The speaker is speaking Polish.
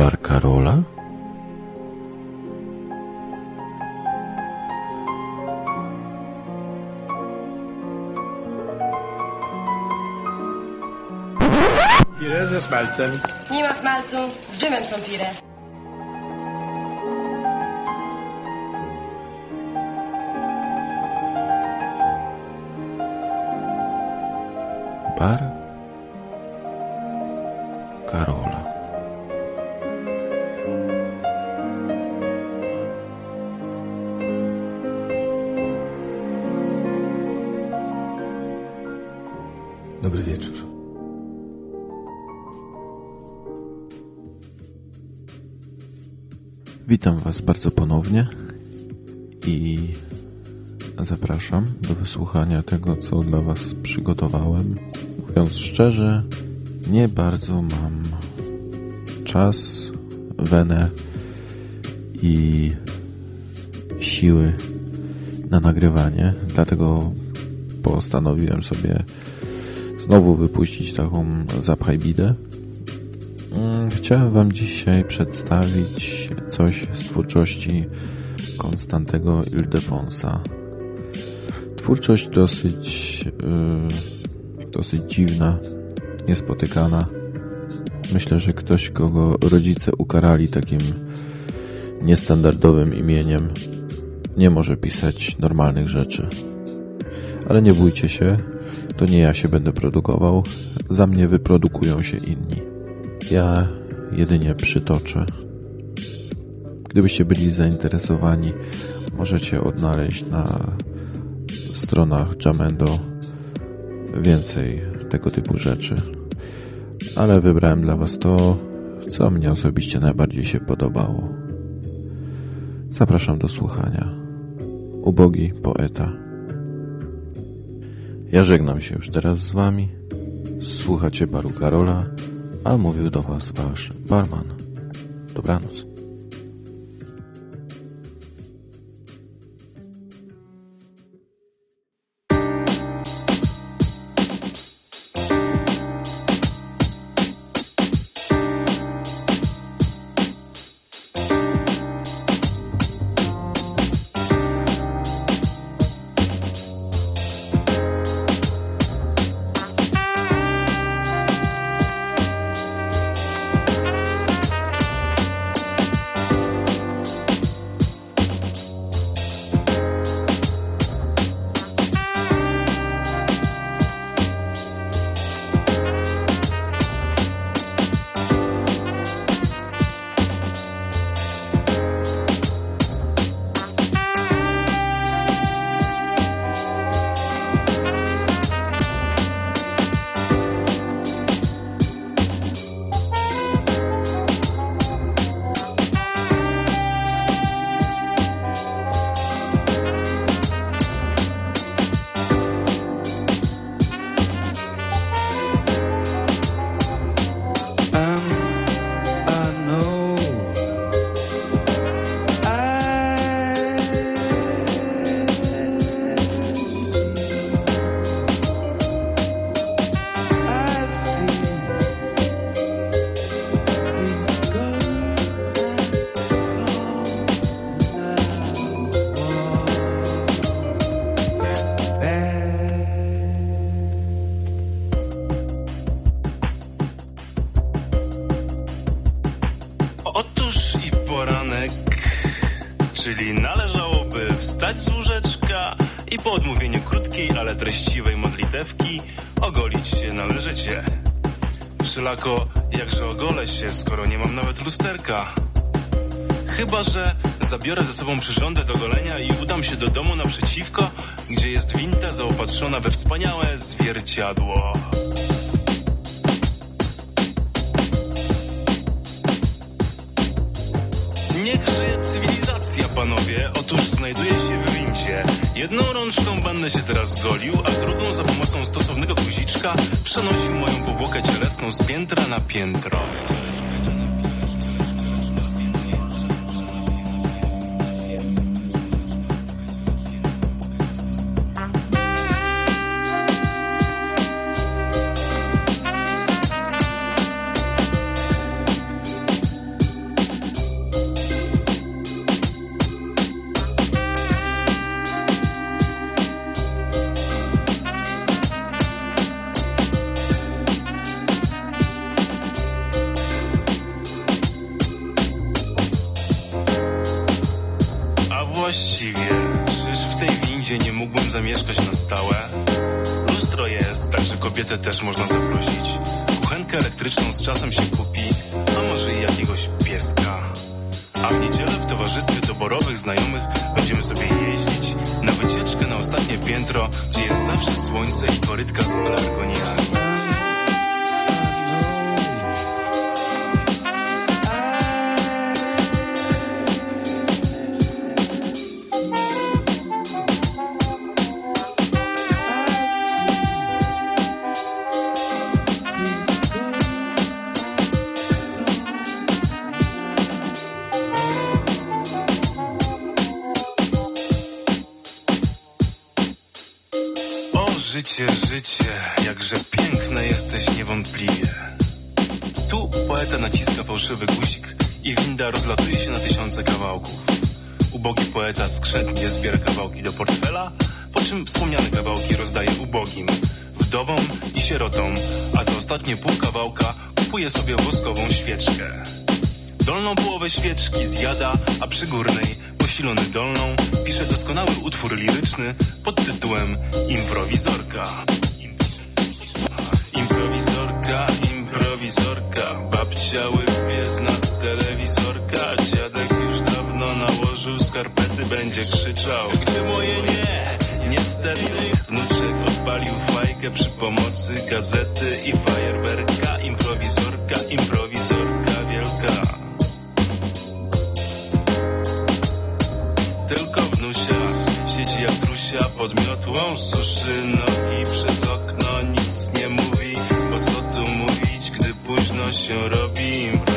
Bar Karola? Pire ze smalcem. Nie ma smalcu, z dżemem są pire. Bar Dobry wieczór. Witam Was bardzo ponownie i zapraszam do wysłuchania tego, co dla Was przygotowałem. Mówiąc szczerze, nie bardzo mam czas, wenę i siły na nagrywanie, dlatego postanowiłem sobie znowu wypuścić taką zapchaj bidę. Mm, Chciałem Wam dzisiaj przedstawić coś z twórczości Konstantego Ildefonsa. Twórczość dosyć, yy, dosyć dziwna, niespotykana. Myślę, że ktoś, kogo rodzice ukarali takim niestandardowym imieniem, nie może pisać normalnych rzeczy. Ale nie bójcie się, to nie ja się będę produkował, za mnie wyprodukują się inni. Ja jedynie przytoczę. Gdybyście byli zainteresowani, możecie odnaleźć na stronach Jamendo więcej tego typu rzeczy. Ale wybrałem dla Was to, co mnie osobiście najbardziej się podobało. Zapraszam do słuchania. Ubogi poeta. Ja żegnam się już teraz z Wami. Słuchacie baru Karola, a mówił do Was Wasz barman. Dobranoc. Czyli należałoby wstać z łóżeczka i po odmówieniu krótkiej, ale treściwej modlitewki ogolić się należycie. Wszelako, jakże ogolę się, skoro nie mam nawet lusterka. Chyba, że zabiorę ze sobą przyrządy do golenia i udam się do domu naprzeciwko, gdzie jest winda zaopatrzona we wspaniałe zwierciadło. Niech żyje cywilizacja, Otóż znajduję się w windzie. Jedną rączką będę się teraz golił, a drugą za pomocą stosownego guziczka przenosił moją powłokę cielesną z piętra na piętro. Właściwie? Czyż w tej windzie nie mógłbym zamieszkać na stałe? Lustro jest, także kobietę też można zaprosić. Kuchenkę elektryczną z czasem się kupi, a może i jakiegoś pieska. A w niedzielę w towarzystwie doborowych znajomych będziemy sobie jeździć na wycieczkę na ostatnie piętro, gdzie jest zawsze słońce i korytka z pelargoniami. Życie, życie, jakże piękne jesteś niewątpliwie. Tu poeta naciska fałszywy guzik i winda rozlatuje się na tysiące kawałków. Ubogi poeta skrzętnie zbiera kawałki do portfela, po czym wspomniane kawałki rozdaje ubogim, wdowom i sierotom, a za ostatnie pół kawałka kupuje sobie woskową świeczkę. Dolną połowę świeczki zjada, a przy górnej, posilony dolną, pisze doskonały utwór liryczny pod tytułem Improwizorka. Improwizorka, improwizorka, babcia łypie zna telewizorka, dziadek już dawno nałożył skarpety, będzie krzyczał, gdzie moje nie? Niestety wnuczek odpalił fajkę przy pomocy gazety i fajerwerka, improwizorka, improwizorka Siedzi jak trusia pod miotłą, suszy nogi przez okno, nic nie mówi, bo co tu mówić, gdy późno się robi